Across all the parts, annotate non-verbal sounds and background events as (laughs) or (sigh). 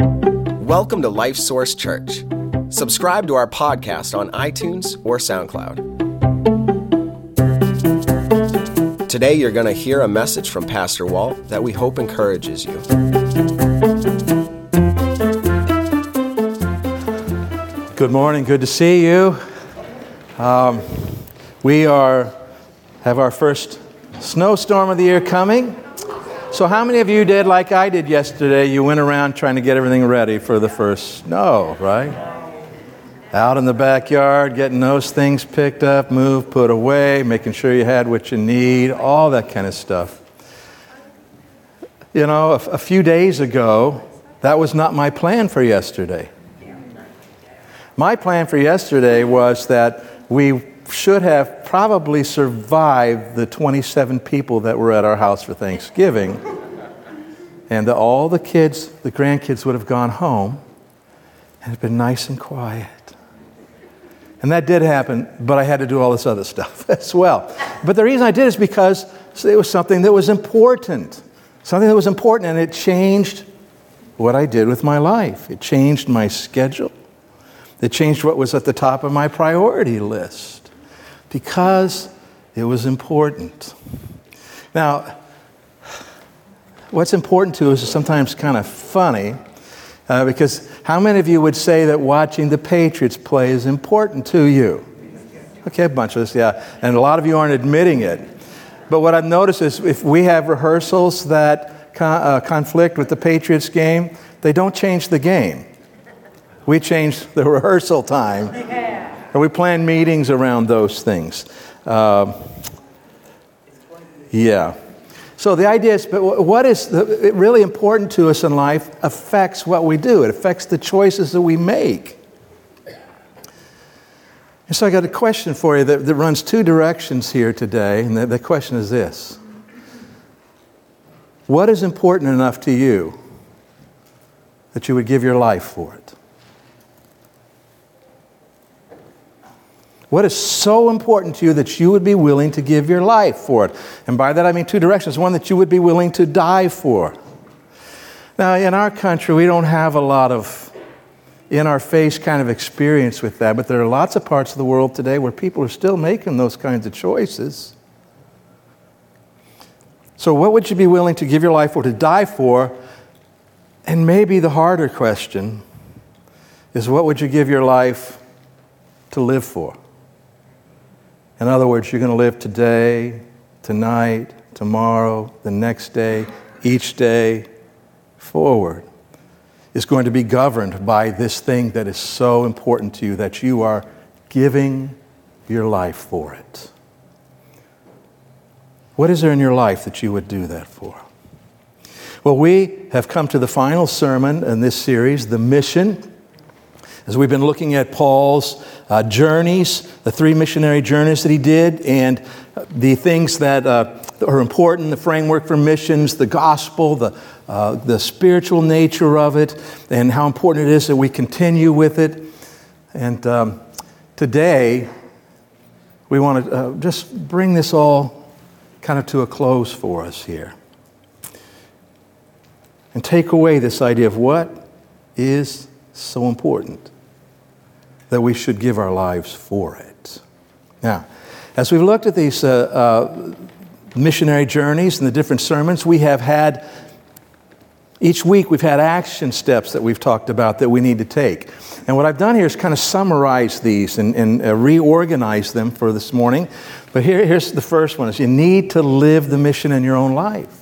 Welcome to Life Source Church. Subscribe to our podcast on iTunes or SoundCloud. Today, you're going to hear a message from Pastor Walt that we hope encourages you. Good morning. Good to see you. Um, we are have our first snowstorm of the year coming. So, how many of you did like I did yesterday? You went around trying to get everything ready for the first snow, right? Out in the backyard, getting those things picked up, moved, put away, making sure you had what you need, all that kind of stuff. You know, a, a few days ago, that was not my plan for yesterday. My plan for yesterday was that we should have probably survived the 27 people that were at our house for Thanksgiving. And that all the kids, the grandkids, would have gone home and it been nice and quiet. And that did happen, but I had to do all this other stuff (laughs) as well. But the reason I did is because it was something that was important. Something that was important, and it changed what I did with my life. It changed my schedule. It changed what was at the top of my priority list because it was important. Now, what's important to us is sometimes kind of funny uh, because how many of you would say that watching the Patriots play is important to you? Okay, a bunch of us, yeah. And a lot of you aren't admitting it. But what I've noticed is if we have rehearsals that con- uh, conflict with the Patriots game, they don't change the game. We change the (laughs) rehearsal time. And we plan meetings around those things. Uh, yeah. So the idea is, but what is the, really important to us in life affects what we do. It affects the choices that we make. And so I got a question for you that, that runs two directions here today, and the, the question is this: What is important enough to you that you would give your life for it? What is so important to you that you would be willing to give your life for it? And by that I mean two directions. One, that you would be willing to die for. Now, in our country, we don't have a lot of in our face kind of experience with that, but there are lots of parts of the world today where people are still making those kinds of choices. So, what would you be willing to give your life for, to die for? And maybe the harder question is what would you give your life to live for? In other words, you're going to live today, tonight, tomorrow, the next day, each day forward is going to be governed by this thing that is so important to you that you are giving your life for it. What is there in your life that you would do that for? Well, we have come to the final sermon in this series, The Mission as we've been looking at Paul's uh, journeys, the three missionary journeys that he did, and the things that uh, are important, the framework for missions, the gospel, the, uh, the spiritual nature of it, and how important it is that we continue with it. And um, today, we want to uh, just bring this all kind of to a close for us here. And take away this idea of what is so important that we should give our lives for it. Now, as we've looked at these uh, uh, missionary journeys and the different sermons, we have had, each week we've had action steps that we've talked about that we need to take. And what I've done here is kind of summarize these and, and uh, reorganize them for this morning. But here, here's the first one is you need to live the mission in your own life.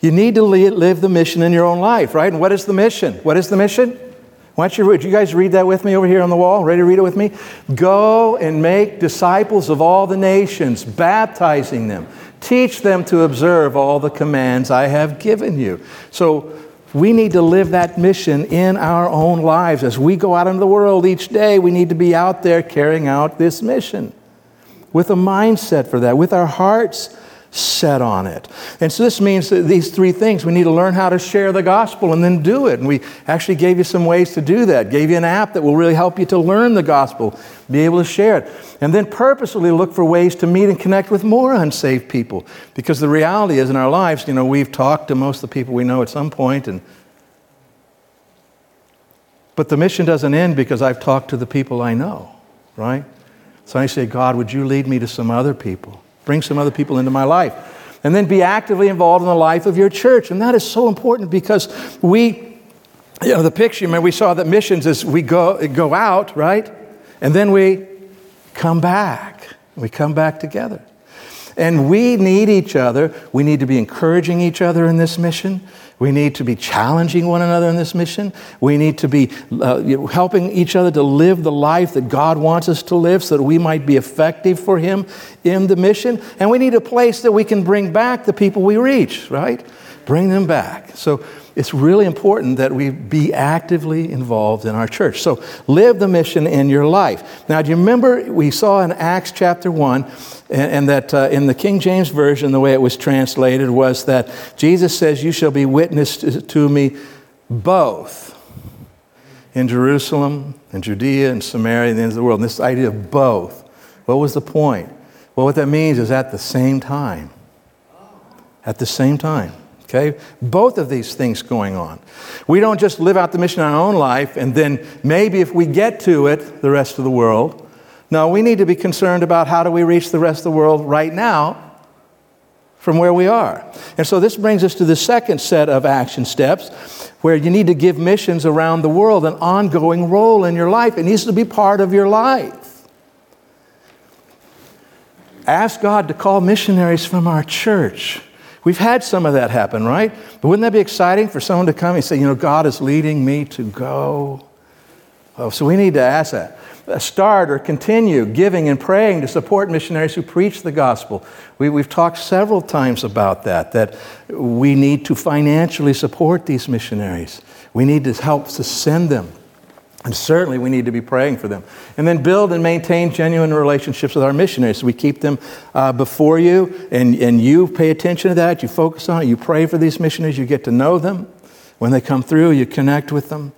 You need to live the mission in your own life, right? And what is the mission? What is the mission? Why don't you, would you guys read that with me over here on the wall? Ready to read it with me? Go and make disciples of all the nations, baptizing them. Teach them to observe all the commands I have given you. So we need to live that mission in our own lives. As we go out into the world each day, we need to be out there carrying out this mission with a mindset for that, with our hearts set on it. And so this means that these three things we need to learn how to share the gospel and then do it. And we actually gave you some ways to do that, gave you an app that will really help you to learn the gospel, be able to share it. And then purposely look for ways to meet and connect with more unsaved people. Because the reality is in our lives, you know, we've talked to most of the people we know at some point and But the mission doesn't end because I've talked to the people I know, right? So I say, God, would you lead me to some other people? Bring some other people into my life. And then be actively involved in the life of your church. And that is so important because we, you know, the picture, remember, we saw that missions is we go, go out, right? And then we come back. We come back together. And we need each other. We need to be encouraging each other in this mission. We need to be challenging one another in this mission. We need to be uh, helping each other to live the life that God wants us to live so that we might be effective for Him in the mission. And we need a place that we can bring back the people we reach, right? Bring them back. So it's really important that we be actively involved in our church. So live the mission in your life. Now, do you remember we saw in Acts chapter 1, and, and that uh, in the King James Version, the way it was translated was that Jesus says, You shall be witness to, to me both in Jerusalem, and Judea, and Samaria, and the ends of the world. And this idea of both. What was the point? Well, what that means is at the same time. At the same time. Okay? Both of these things going on. We don't just live out the mission in our own life and then maybe if we get to it, the rest of the world. No, we need to be concerned about how do we reach the rest of the world right now from where we are. And so this brings us to the second set of action steps where you need to give missions around the world an ongoing role in your life. It needs to be part of your life. Ask God to call missionaries from our church We've had some of that happen, right? But wouldn't that be exciting for someone to come and say, you know, God is leading me to go? Oh, so we need to ask that. Start or continue giving and praying to support missionaries who preach the gospel. We, we've talked several times about that, that we need to financially support these missionaries. We need to help to send them and certainly we need to be praying for them. And then build and maintain genuine relationships with our missionaries. we keep them uh, before you, and, and you pay attention to that. You focus on it. You pray for these missionaries. You get to know them. When they come through, you connect with them.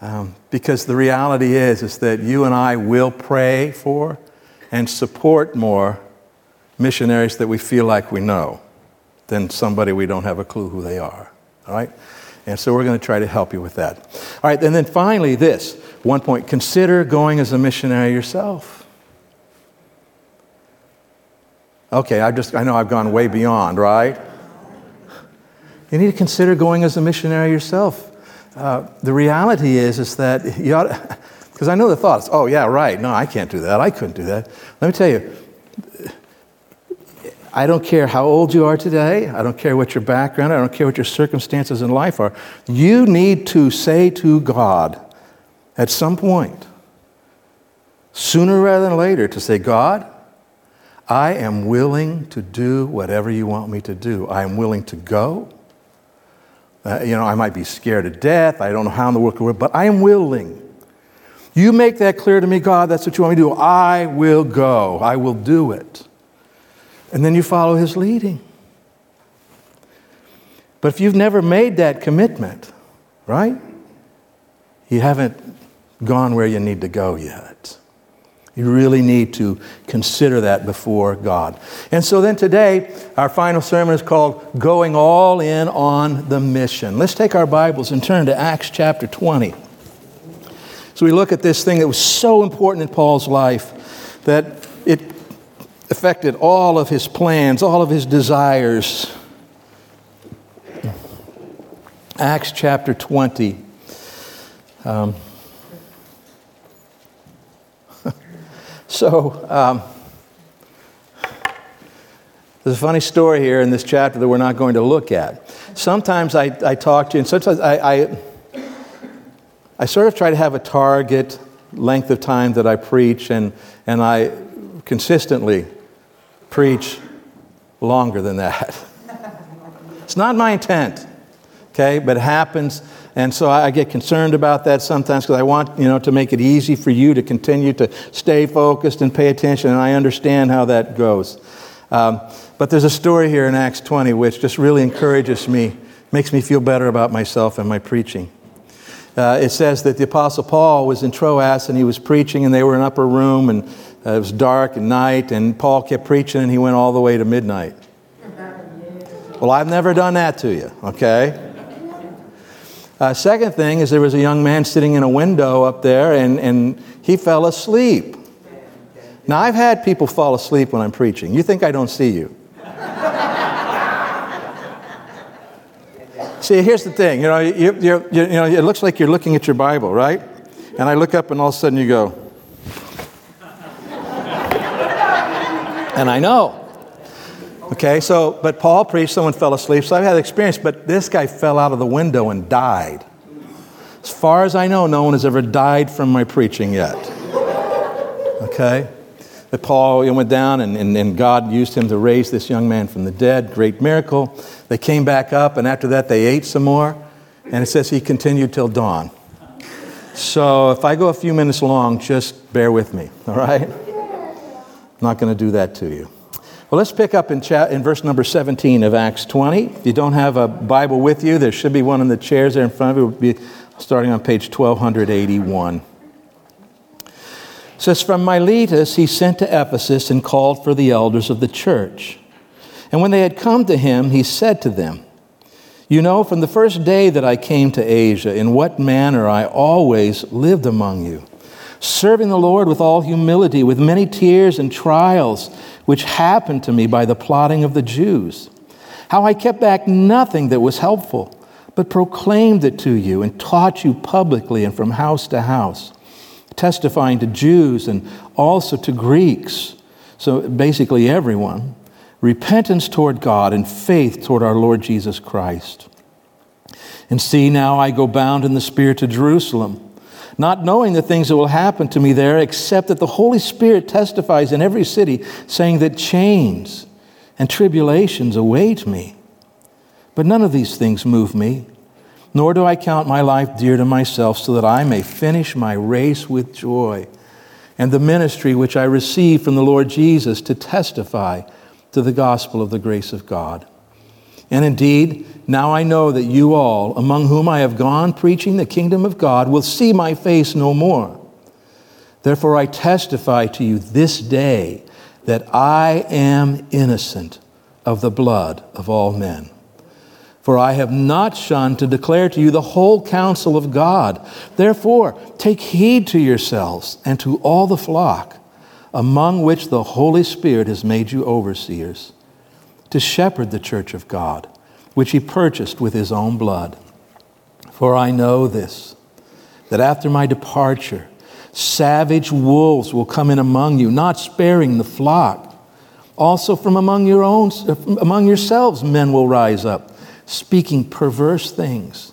Um, because the reality is, is that you and I will pray for and support more missionaries that we feel like we know than somebody we don't have a clue who they are. All right? And so we're going to try to help you with that. All right, and then finally, this one point consider going as a missionary yourself. Okay, I just I know I've gone way beyond, right? You need to consider going as a missionary yourself. Uh, the reality is, is that you ought because (laughs) I know the thoughts, oh, yeah, right, no, I can't do that, I couldn't do that. Let me tell you, I don't care how old you are today. I don't care what your background, I don't care what your circumstances in life are. You need to say to God at some point, sooner rather than later, to say, God, I am willing to do whatever you want me to do. I am willing to go. Uh, you know, I might be scared to death. I don't know how in the world work, but I am willing. You make that clear to me, God. That's what you want me to do. I will go. I will do it. And then you follow his leading. But if you've never made that commitment, right? You haven't gone where you need to go yet. You really need to consider that before God. And so then today, our final sermon is called Going All In on the Mission. Let's take our Bibles and turn to Acts chapter 20. So we look at this thing that was so important in Paul's life that it affected all of his plans, all of his desires. Acts chapter 20. Um, so, um, there's a funny story here in this chapter that we're not going to look at. Sometimes I, I talk to you, and sometimes I, I, I sort of try to have a target length of time that I preach, and, and I consistently preach longer than that. (laughs) it's not my intent, okay, but it happens. And so I get concerned about that sometimes because I want, you know, to make it easy for you to continue to stay focused and pay attention, and I understand how that goes. Um, but there's a story here in Acts 20 which just really encourages me, makes me feel better about myself and my preaching. Uh, it says that the Apostle Paul was in Troas and he was preaching, and they were in an upper room, and uh, it was dark and night, and Paul kept preaching, and he went all the way to midnight. Well, I've never done that to you, okay? Uh, second thing is there was a young man sitting in a window up there and, and he fell asleep. Now, I've had people fall asleep when I'm preaching. You think I don't see you. (laughs) see, here's the thing. You know, you, you, you know, it looks like you're looking at your Bible, right? And I look up and all of a sudden you go. (laughs) and I know. Okay, so, but Paul preached, someone fell asleep, so I've had experience, but this guy fell out of the window and died. As far as I know, no one has ever died from my preaching yet. Okay? But Paul went down, and, and, and God used him to raise this young man from the dead. Great miracle. They came back up, and after that, they ate some more. And it says he continued till dawn. So if I go a few minutes long, just bear with me, all right? I'm not going to do that to you. Well, let's pick up in, in verse number 17 of Acts 20. If you don't have a Bible with you, there should be one in the chairs there in front of you. It will be starting on page 1281. It says, From Miletus he sent to Ephesus and called for the elders of the church. And when they had come to him, he said to them, You know, from the first day that I came to Asia, in what manner I always lived among you, serving the Lord with all humility, with many tears and trials which happened to me by the plotting of the Jews. How I kept back nothing that was helpful, but proclaimed it to you and taught you publicly and from house to house, testifying to Jews and also to Greeks, so basically everyone, repentance toward God and faith toward our Lord Jesus Christ. And see, now I go bound in the Spirit to Jerusalem not knowing the things that will happen to me there, except that the Holy Spirit testifies in every city, saying that chains and tribulations await me. But none of these things move me, nor do I count my life dear to myself, so that I may finish my race with joy and the ministry which I received from the Lord Jesus to testify to the gospel of the grace of God. And indeed, now I know that you all, among whom I have gone preaching the kingdom of God, will see my face no more. Therefore, I testify to you this day that I am innocent of the blood of all men. For I have not shunned to declare to you the whole counsel of God. Therefore, take heed to yourselves and to all the flock, among which the Holy Spirit has made you overseers to shepherd the church of God, which he purchased with his own blood. For I know this, that after my departure, savage wolves will come in among you, not sparing the flock. Also from among your own, among yourselves, men will rise up, speaking perverse things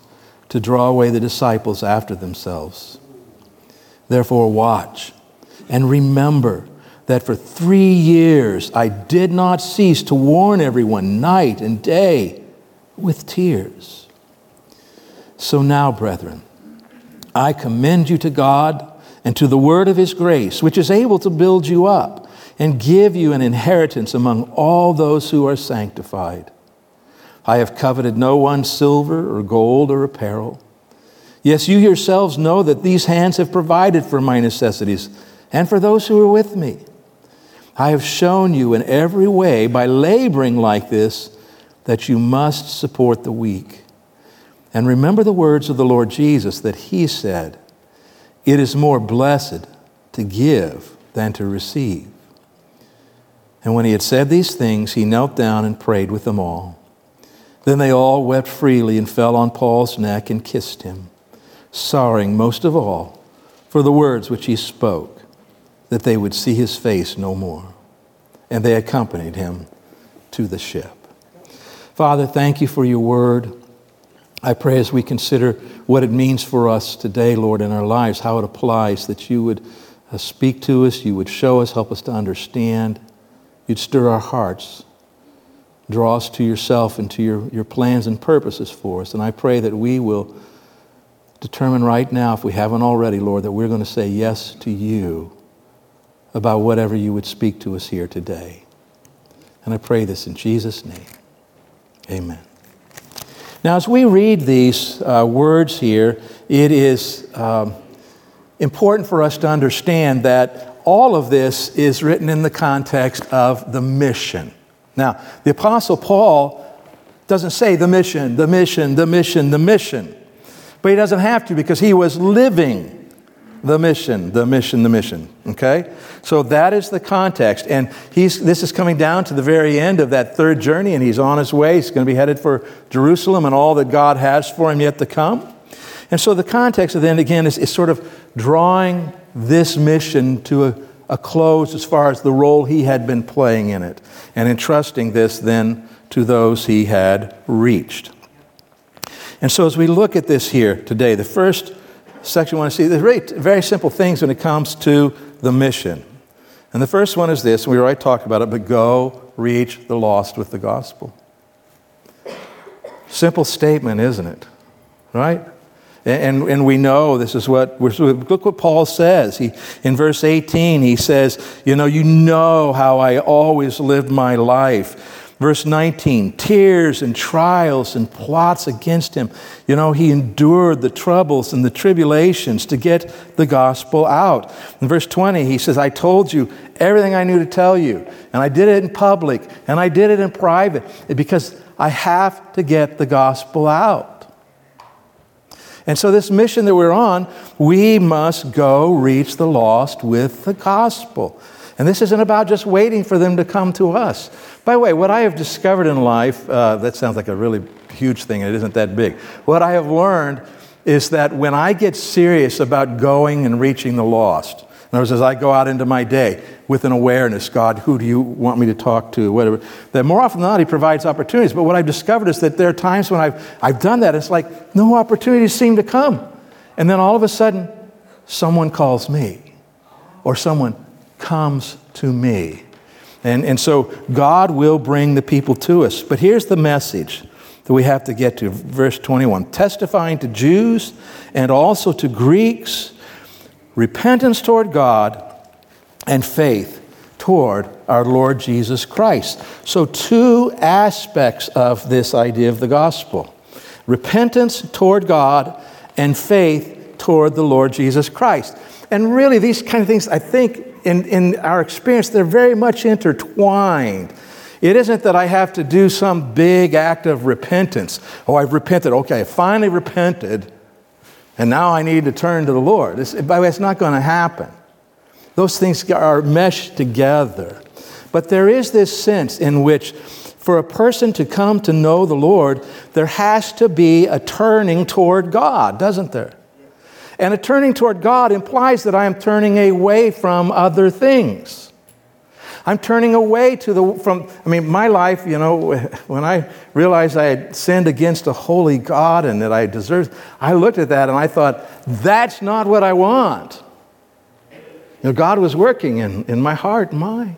to draw away the disciples after themselves. Therefore, watch and remember that for three years I did not cease to warn everyone night and day with tears. So now, brethren, I commend you to God and to the word of his grace, which is able to build you up and give you an inheritance among all those who are sanctified. I have coveted no one's silver or gold or apparel. Yes, you yourselves know that these hands have provided for my necessities and for those who are with me. I have shown you in every way by laboring like this that you must support the weak. And remember the words of the Lord Jesus that he said, It is more blessed to give than to receive. And when he had said these things, he knelt down and prayed with them all. Then they all wept freely and fell on Paul's neck and kissed him, sorrowing most of all for the words which he spoke that they would see his face no more. And they accompanied him to the ship. Father, thank you for your word. I pray as we consider what it means for us today, Lord, in our lives, how it applies, that you would uh, speak to us, you would show us, help us to understand, you'd stir our hearts, draw us to yourself and to your, your plans and purposes for us. And I pray that we will determine right now, if we haven't already, Lord, that we're going to say yes to you about whatever you would speak to us here today. And I pray this in Jesus' name. Amen. Now, as we read these uh, words here, it is um, important for us to understand that all of this is written in the context of the mission. Now, the Apostle Paul doesn't say the mission, the mission, the mission, the mission. But he doesn't have to because he was living the mission, the mission, the mission. Okay? So that is the context. And he's, this is coming down to the very end of that third journey, and he's on his way. He's going to be headed for Jerusalem and all that God has for him yet to come. And so the context of then again is, is sort of drawing this mission to a, a close as far as the role he had been playing in it, and entrusting this then to those he had reached. And so as we look at this here today, the first section we want to see, there's very, very simple things when it comes to the mission. And the first one is this, we already talked about it, but go reach the lost with the gospel. Simple statement, isn't it? Right? And, and we know this is what, we look what Paul says. He, in verse 18, he says, You know, you know how I always lived my life Verse 19, tears and trials and plots against him. You know, he endured the troubles and the tribulations to get the gospel out. In verse 20, he says, I told you everything I knew to tell you, and I did it in public, and I did it in private, because I have to get the gospel out. And so, this mission that we're on, we must go reach the lost with the gospel. And this isn't about just waiting for them to come to us. By the way, what I have discovered in life, uh, that sounds like a really huge thing, and it isn't that big. What I have learned is that when I get serious about going and reaching the lost, in other words, as I go out into my day with an awareness, God, who do you want me to talk to, whatever, that more often than not, He provides opportunities. But what I've discovered is that there are times when I've, I've done that, it's like no opportunities seem to come. And then all of a sudden, someone calls me, or someone comes to me. And, and so God will bring the people to us. But here's the message that we have to get to verse 21 testifying to Jews and also to Greeks, repentance toward God and faith toward our Lord Jesus Christ. So, two aspects of this idea of the gospel repentance toward God and faith toward the Lord Jesus Christ. And really, these kind of things, I think, in, in our experience, they're very much intertwined. It isn't that I have to do some big act of repentance. Oh, I've repented. Okay, I finally repented, and now I need to turn to the Lord. It's, by the way, it's not going to happen. Those things are meshed together. But there is this sense in which, for a person to come to know the Lord, there has to be a turning toward God, doesn't there? And a turning toward God implies that I am turning away from other things. I'm turning away to the, from, I mean, my life, you know, (laughs) when I realized I had sinned against a holy God and that I deserved, I looked at that and I thought, that's not what I want. You know, God was working in, in my heart and mind.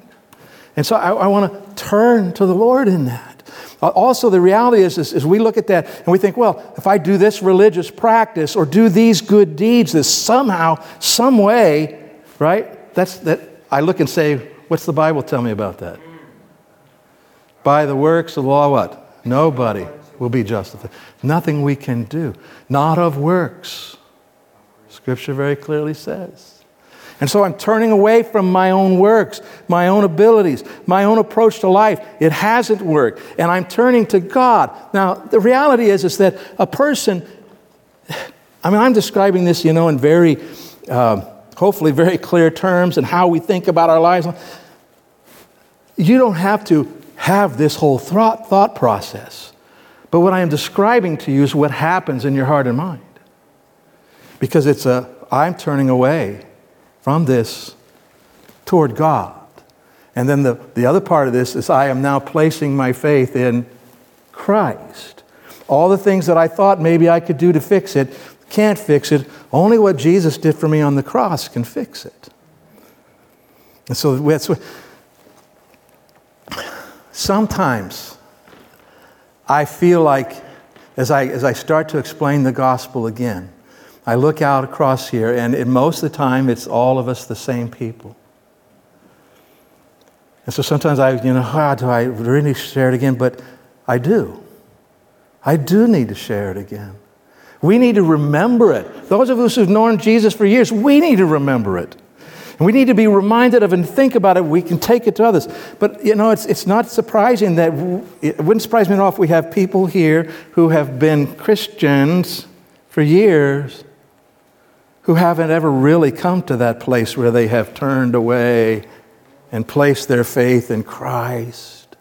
And so I, I want to turn to the Lord in that. Uh, also, the reality is, is, is, we look at that and we think, well, if I do this religious practice or do these good deeds, this somehow, some way, right? That's that. I look and say, what's the Bible tell me about that? By the works of the law, what? Nobody will be justified. Nothing we can do, not of works. Scripture very clearly says. And so I'm turning away from my own works, my own abilities, my own approach to life. It hasn't worked. And I'm turning to God. Now, the reality is, is that a person, (sighs) I mean, I'm describing this, you know, in very, uh, hopefully, very clear terms and how we think about our lives. You don't have to have this whole thought, thought process. But what I am describing to you is what happens in your heart and mind. Because it's a, I'm turning away from this toward God. And then the, the other part of this is I am now placing my faith in Christ. All the things that I thought maybe I could do to fix it can't fix it. Only what Jesus did for me on the cross can fix it. And so that's what, sometimes I feel like as I, as I start to explain the gospel again, I look out across here, and most of the time, it's all of us the same people. And so sometimes I, you know, how do I really share it again? But I do. I do need to share it again. We need to remember it. Those of us who've known Jesus for years, we need to remember it. And we need to be reminded of and think about it. We can take it to others. But, you know, it's, it's not surprising that, it wouldn't surprise me at all if we have people here who have been Christians for years who haven't ever really come to that place where they have turned away and placed their faith in Christ.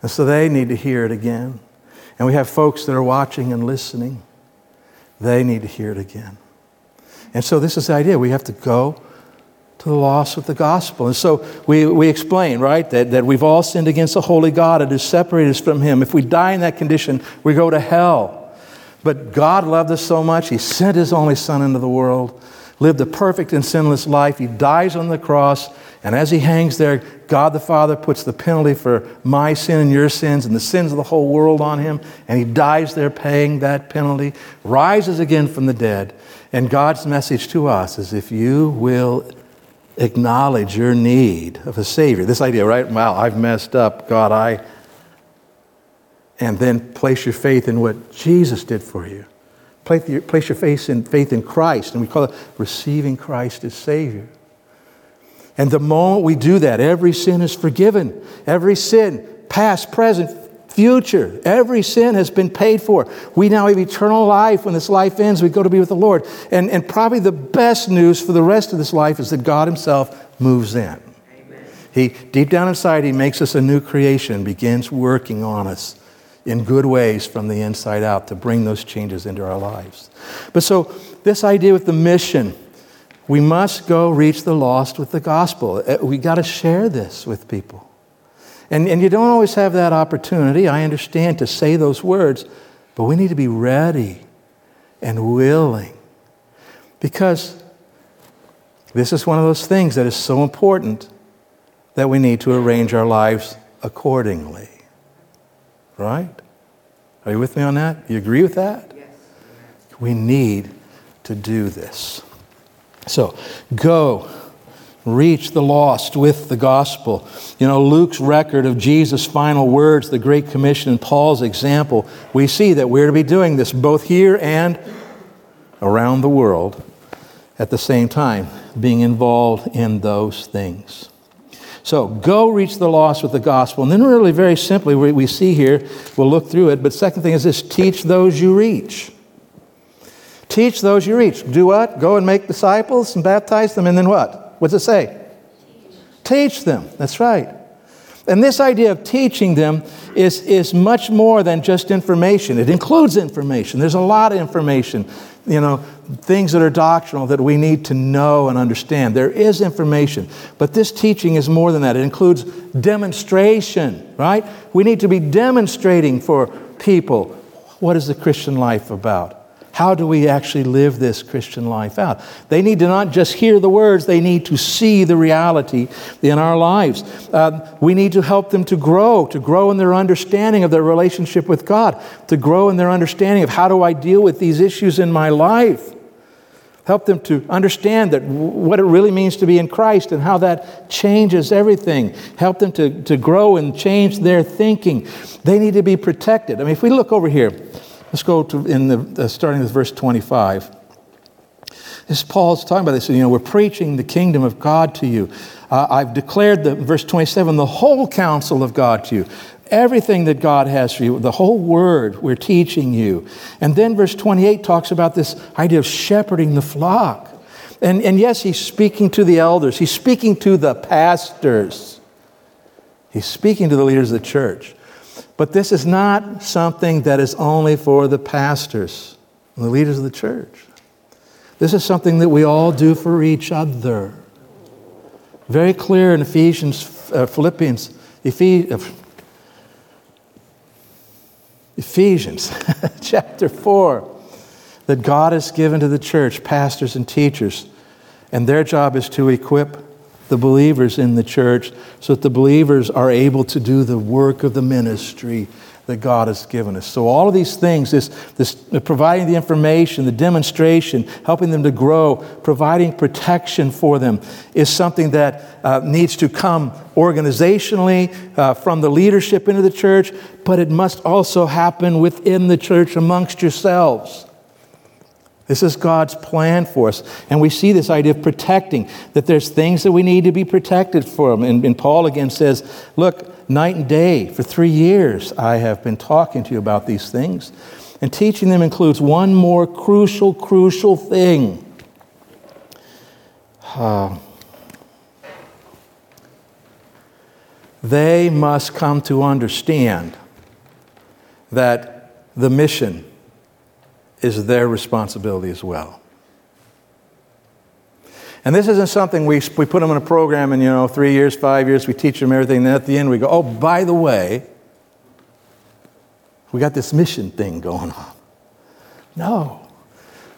And so they need to hear it again. And we have folks that are watching and listening. They need to hear it again. And so this is the idea. We have to go to the loss of the gospel. And so we, we explain, right, that, that we've all sinned against the holy God and has separated us from Him. If we die in that condition, we go to hell. But God loved us so much, He sent His only Son into the world, lived a perfect and sinless life. He dies on the cross, and as He hangs there, God the Father puts the penalty for my sin and your sins and the sins of the whole world on Him, and He dies there paying that penalty, rises again from the dead. And God's message to us is if you will acknowledge your need of a Savior, this idea, right? Wow, I've messed up. God, I and then place your faith in what Jesus did for you. Place your, place your faith, in, faith in Christ, and we call it receiving Christ as Savior. And the moment we do that, every sin is forgiven. Every sin, past, present, future, every sin has been paid for. We now have eternal life. When this life ends, we go to be with the Lord. And, and probably the best news for the rest of this life is that God Himself moves in. Amen. He, deep down inside, He makes us a new creation, begins working on us in good ways from the inside out to bring those changes into our lives. But so, this idea with the mission, we must go reach the lost with the gospel. Uh, we got to share this with people. And, and you don't always have that opportunity, I understand, to say those words, but we need to be ready and willing. Because this is one of those things that is so important that we need to arrange our lives accordingly. Right? Are you with me on that? You agree with that? Yes. We need to do this. So, go reach the lost with the gospel. You know, Luke's record of Jesus' final words, the Great Commission, and Paul's example, we see that we're to be doing this both here and around the world at the same time, being involved in those things. So go reach the lost with the gospel. And then, really, very simply, we, we see here, we'll look through it. But second thing is this teach those you reach. Teach those you reach. Do what? Go and make disciples and baptize them, and then what? What's it say? Teach, them. That's right. And this idea of teaching them is, is much more than just information. It includes information. There's a lot of information you know, things that are doctrinal that we need to know and understand. There is information, but this teaching is more than that. It includes demonstration, right? We need to be demonstrating for people what is the Christian life about? How do we actually live this Christian life out? They need to not just hear the words, they need to see the reality in our lives. Uh, we need to help them to grow, to grow in their understanding of their relationship with God, to grow in their understanding of how do I deal with these issues in my life. Help them to understand that what it really means to be in Christ and how that changes everything. Help them to, to grow and change their thinking. They need to be protected. I mean, if we look over here, Let's go to in the uh, starting with verse 25. This Paul's talking about this. You know, we're preaching the kingdom of God to you. Uh, I've declared the verse 27, the whole counsel of God to you. Everything that God has for you, the whole word we're teaching you. And then verse 28 talks about this idea of shepherding the flock. And, and yes, he's speaking to the elders, he's speaking to the pastors, he's speaking to the leaders of the church. But this is not something that is only for the pastors and the leaders of the church. This is something that we all do for each other. Very clear in Ephesians, uh, Philippians, uh, Ephesians (laughs) chapter 4, that God has given to the church pastors and teachers, and their job is to equip the believers in the church so that the believers are able to do the work of the ministry that God has given us. So, all of these things, this, this providing the information, the demonstration, helping them to grow, providing protection for them, is something that uh, needs to come organizationally uh, from the leadership into the church, but it must also happen within the church amongst yourselves. This is God's plan for us. And we see this idea of protecting, that there's things that we need to be protected from. And, and, Paul again says, Look, night and day, for three years I have been talking to you about these things. And teaching them includes one more crucial, crucial thing. Uh, they must come to understand that the mission is their responsibility as well. And this isn't something we, we put them in a program and, you know, three years, five years, we teach them everything. And then at the end we go, oh, by the way, we got this mission thing going on. No.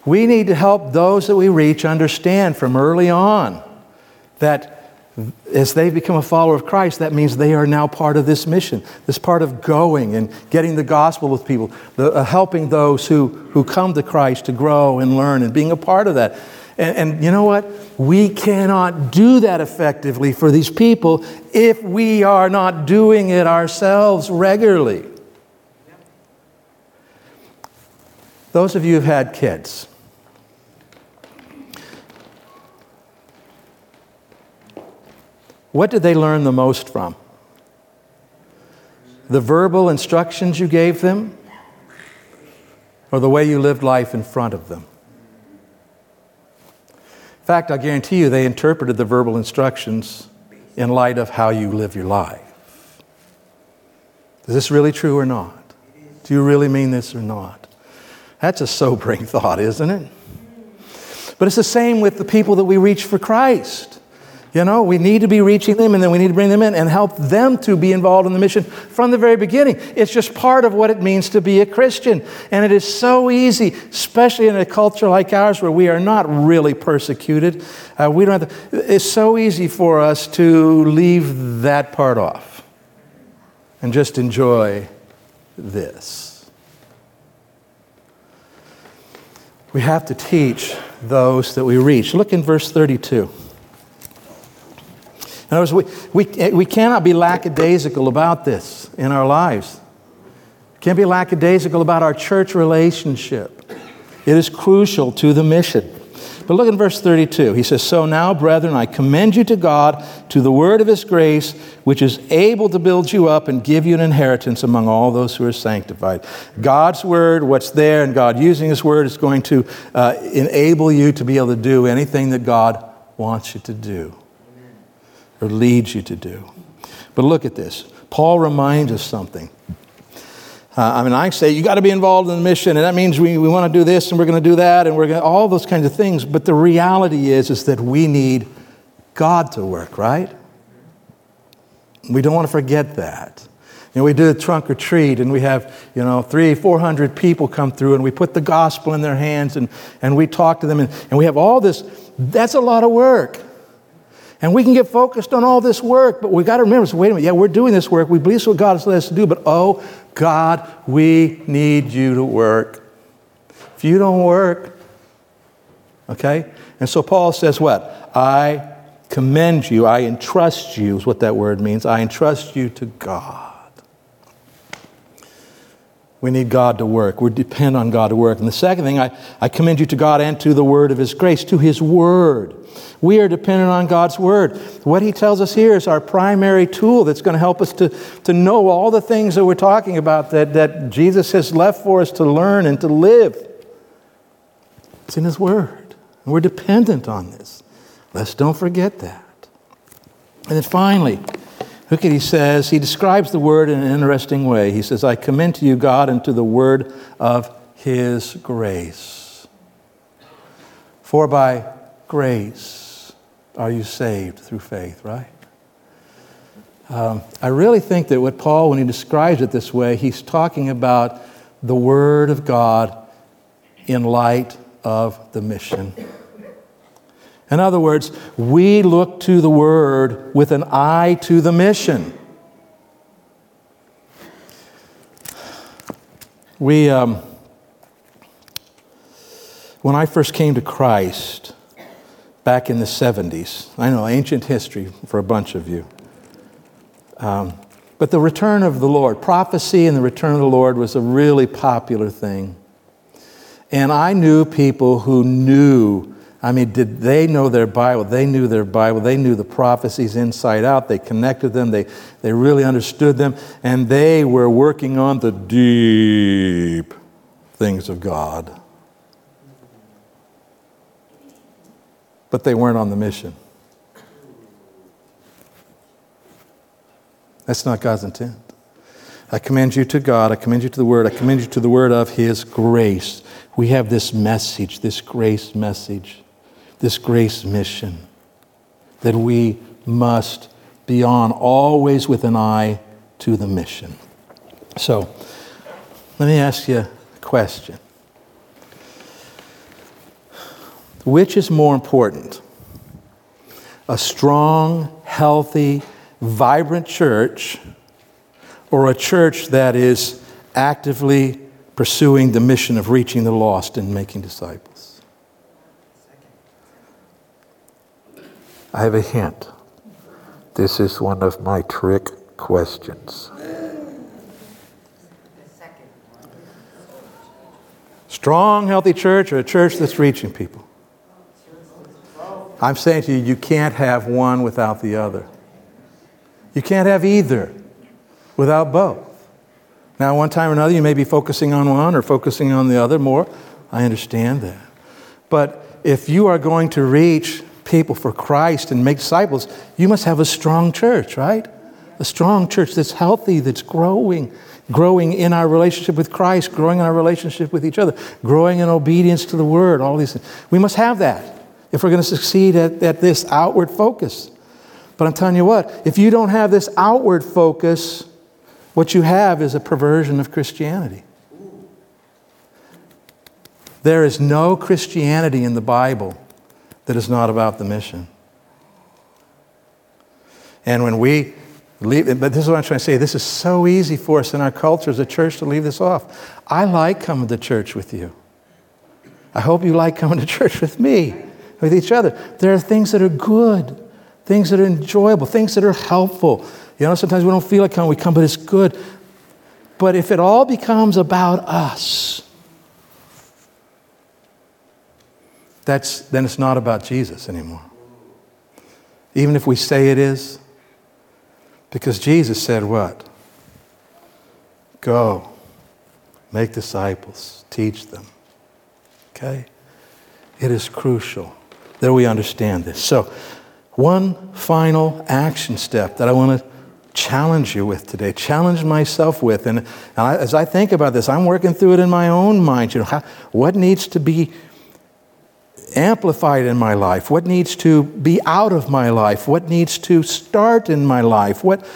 We need to help those that we reach understand from early on that as they become a follower of Christ, that means they are now part of this mission, this part of going and getting the gospel with people, the, uh, helping those who, who come to Christ to grow and learn and being a part of that. And, and you know what? We cannot do that effectively for these people if we are not doing it ourselves regularly. Those of you who've had kids, what did they learn the most from? The verbal instructions you gave them, or the way you lived life in front of them? In fact, I guarantee you they interpreted the verbal instructions in light of how you live your life. Is this really true or not? Do you really mean this or not? That's a sobering (laughs) thought, isn't it? But it's the same with the people that we reach for Christ. You know, we need to be reaching them and then we need to bring them in and help them to be involved in the mission from the very beginning. It's just part of what it means to be a Christian. And it is so easy, especially in a culture like ours where we are not really persecuted. Uh, we don't have to, it's so easy for us to leave that part off and just enjoy this. we have to teach those that we reach. Look in verse 32. In other words, we, we, we cannot be lackadaisical about this in our lives. Can't be lackadaisical about our church relationship. It is crucial to the mission. But look in verse 32. He says, So now, brethren, I commend you to God, to the word of his grace, which is able to build you up and give you an inheritance among all those who are sanctified. God's word, what's there, and God using his word is going to uh, enable you to be able to do anything that God wants you to do or leads you to do. But look at this. Paul reminds us something. Uh, I mean, I say you got to be involved in the mission, and that means we, we want to do this and we're going to do that, and we're going to all those kinds of things. But the reality is, is that we need God to work, right? We don't want to forget that. You know, we do a trunk or treat, and we have, you know, three, four hundred people come through, and we put the gospel in their hands, and, and we talk to them, and, and we have all this. That's a lot of work. And we can get focused on all this work, but we got to remember so, wait a minute, yeah, we're doing this work. We believe it's what God has led us to do, but oh, God, we need you to work. If you don't work, okay? And so Paul says, what? I commend you, I entrust you, is what that word means. I entrust you to God. We need God to work. We depend on God to work. And the second thing, I, I commend you to God and to the word of His grace, to His word. We are dependent on God's word. What He tells us here is our primary tool that's going to help us to, to know all the things that we're talking about that, that Jesus has left for us to learn and to live. It's in His word. And we're dependent on this. Let's don't forget that. And then finally, Look at he says, he describes the word in an interesting way. He says, I commend to you God and to the word of his grace. For by grace are you saved through faith, right? Um, I really think that what Paul, when he describes it this way, he's talking about the Word of God in light of the mission. In other words, we look to the Word with an eye to the mission. We, um, when I first came to Christ back in the 70s, I know ancient history for a bunch of you. Um, but the return of the Lord, prophecy and the return of the Lord was a really popular thing. And I knew people who knew I mean, did they know their Bible? They knew their Bible. They knew the prophecies inside out. They connected them. They, they really understood them. And they were working on the deep things of God. But they weren't on the mission. That's not God's intent. I commend you to God. I commend you to the Word. I commend you to the Word of His grace. We have this message, this grace message, this grace mission that we must be on, always with an eye to the mission. So, let me ask you a question Which is more important? A strong, healthy, vibrant church or a church that is actively pursuing the mission of reaching the lost and making disciples? I have a hint. This is one of my trick questions. Strong, healthy church or a church that's reaching people? I'm saying to you, you can't have one without the other. You can't have either without both. Now, one time or another, you may be focusing on one or focusing on the other more. I understand that. But if you are going to reach people for Christ and make disciples, you must have a strong church, right? A strong church that's healthy, that's growing, growing in our relationship with Christ, growing in our relationship with each other, growing in obedience to the Word, all these things. We must have that if we're going to succeed at, at this outward focus. But I'm telling you what, if you don't have this outward focus, what you have is a perversion of Christianity. There is no Christianity in the Bible that is not about the mission. And when we leave, but this is what I'm trying to say this is so easy for us in our culture as a church to leave this off. I like coming to church with you. I hope you like coming to church with me, with each other. There are things that are good, things that are enjoyable, things that are helpful. You know, sometimes we don't feel like coming, we come, but it's good. But if it all becomes about us, that's, then it's not about Jesus anymore. Even if we say it is, because Jesus said what? Go, make disciples, teach them. Okay? It is crucial that we understand this. So, one final action step that I want to challenge you with today, challenge myself with. And, and I, as I think about this, I'm working through it in my own mind. You know, how, what needs to be amplified in my life? What needs to be out of my life? What needs to start in my life? What,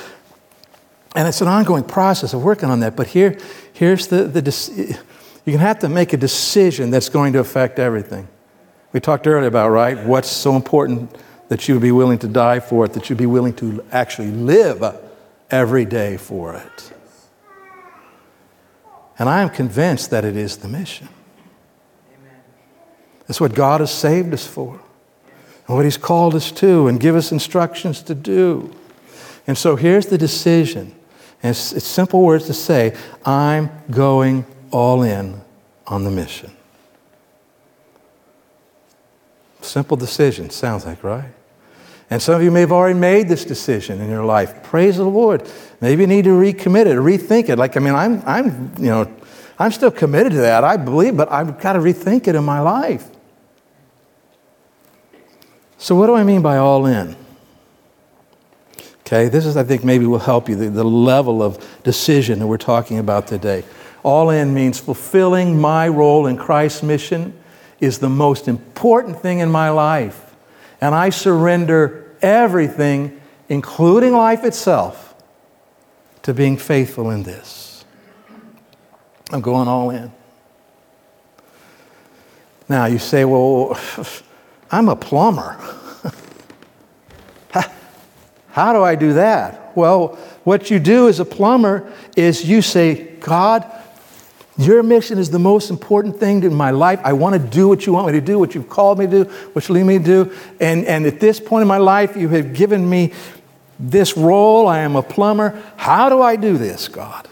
and it's an ongoing process of working on that. But here, here's the, the you're going to have to make a decision that's going to affect everything. We talked earlier about, right? What's so important that you would be willing to die for it, that you'd be willing to actually live every day for it. And I am convinced that it is the mission. That's what God has saved us for, and what He's called us to, and give us instructions to do. And so here's the decision. And it's, it's simple words to say I'm going all in on the mission. Simple decision, sounds like, right? And some of you may have already made this decision in your life. Praise the Lord. Maybe you need to recommit it, rethink it. Like, I mean, I'm, I'm, you know, I'm still committed to that. I believe, but I've got to rethink it in my life. So, what do I mean by all in? Okay, this is, I think, maybe will help you, the, the level of decision that we're talking about today. All in means fulfilling my role in Christ's mission is the most important thing in my life and I surrender everything, including life itself, to being faithful in this. I'm going all in. Now, you say, well, (laughs) I'm a plumber. (laughs) How do I do that? Well, what you do as a plumber is you say, God, your mission is the most important thing in my life. I want to do what you want me to do, what you've called me to do, what you lead me to do. And, and at this point in my life, you have given me this role. I am a plumber. How do I do this, God?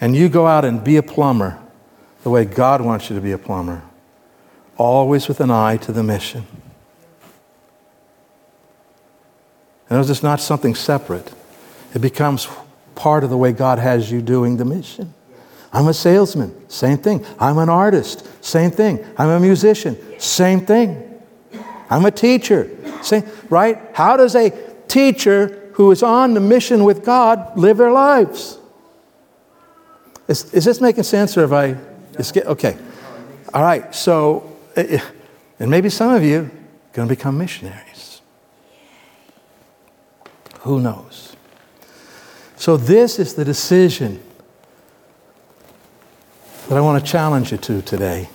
And you go out and be a plumber the way God wants you to be a plumber, always with an eye to the mission. And it's not something separate, it becomes part of the way God has you doing the mission. I'm a salesman, same thing. I'm an artist, same thing. I'm a musician, same thing. I'm a teacher, same, right? How does a teacher who is on the mission with God live their lives? Is, is this making sense or have I? Get, okay. All right, so, Eh, and maybe some of you are going to become missionaries. Who knows? So, this is the decision that I want to challenge you to today.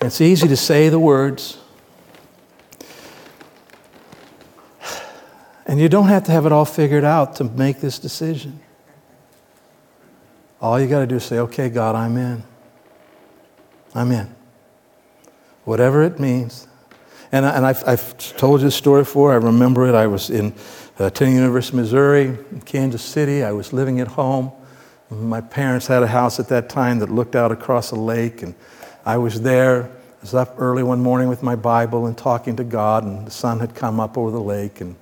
It's easy to say the words, and you don't have to have it all figured out to make this decision. All you got to do is say, okay, God, I'm in. I'm in. Whatever it means. And, I, and I've, I've told you this story before. I remember it. I was in uh, attending University Missouri, in Kansas City. I was living at home. My parents had a house at that time that looked out across a lake, and I was there. I was up early one morning with my Bible and talking to God, and the sun had come up over the lake. And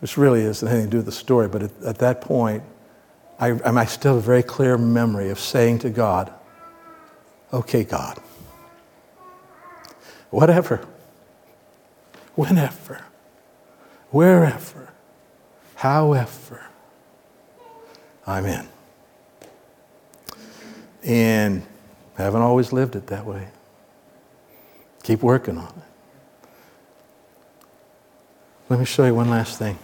this really isn't anything to do with the story, but at, at that point, I, I still have a very clear memory of saying to God, Okay, God, whatever, whenever, wherever, however, I'm in. And I haven't always lived it that way. Keep working on it. Let me show you one last thing.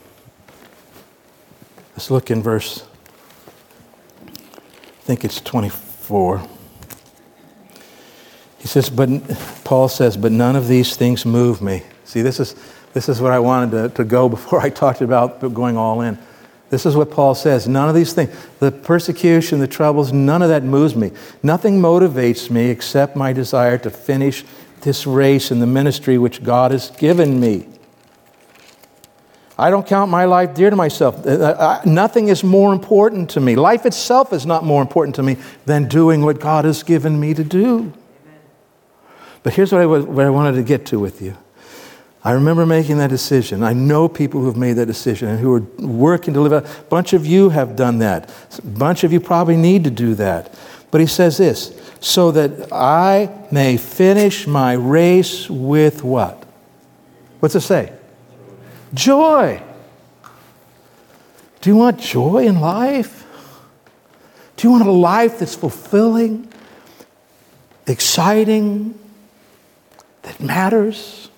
Let's look in verse, I think it's 24. He says, but Paul says, but none of these things move me. See, this is, this is what I wanted to, to go (laughs) before I talked about going all in. This is what Paul says. None of these things, the persecution, the troubles, none of that moves me. Nothing motivates me except my desire to finish this race and the ministry which God has given me. I don't count my life dear to myself. Uh, uh, nothing is more important to me. Life itself is not more important to me than doing what God has given me to do. But here's what I, what I wanted to get to with you. I remember making that decision. I know people who've made that decision and who are working to live out. A bunch of you have done that. A bunch of you probably need to do that. But he says this so that I may finish my race with what? What's it say? Joy. Do you want joy in life? Do you want a life that's fulfilling, exciting, that matters?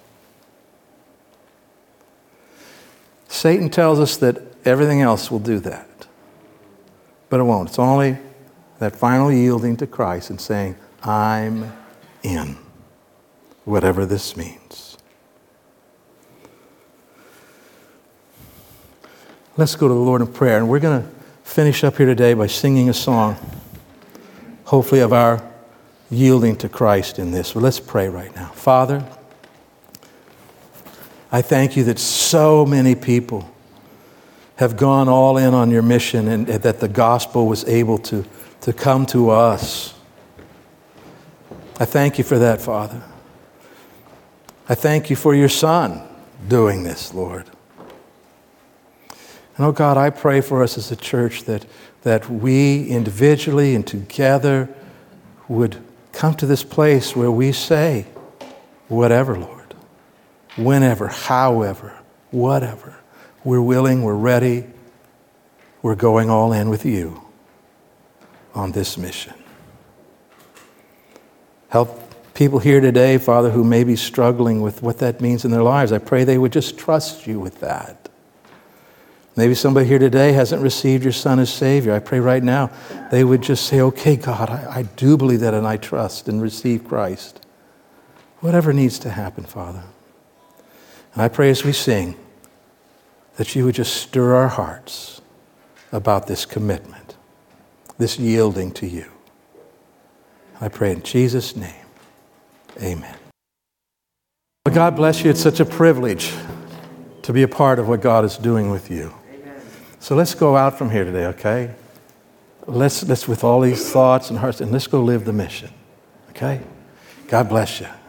Satan tells us that everything else will do that. But it won't. It's only that final yielding to Christ and saying, I'm in, whatever this means. Let's go to the Lord in prayer. And we're going to finish up here today by singing a song, hopefully, of our yielding to Christ in this. But let's pray right now. Father, I thank you that so many people have gone all in on your mission and, and that the gospel was able to, to come to us. I thank you for that, Father. I thank you for your Son doing this, Lord. And oh God, I pray for us as a church that, that we individually and together would come to this place where we say, whatever, Lord whenever, however, whatever. We're willing, we're ready, we're going all in with you on this mission. Help people here today, Father, who may be struggling with what that means in their lives. I pray they would just trust you with that. Maybe somebody here today hasn't received your Son as Savior. I pray right now they would just say, okay, God, I, I do believe that and I trust and receive Christ. Whatever needs to happen, Father. And I pray as we sing that you would just stir our hearts about this commitment, this yielding to you. I pray in Jesus' name. Amen. God bless you. It's such a privilege to be a part of what God is doing with you. So let's go out from here today, okay? Let's, let's with all these thoughts and hearts, and let's go live the mission, okay? God bless you.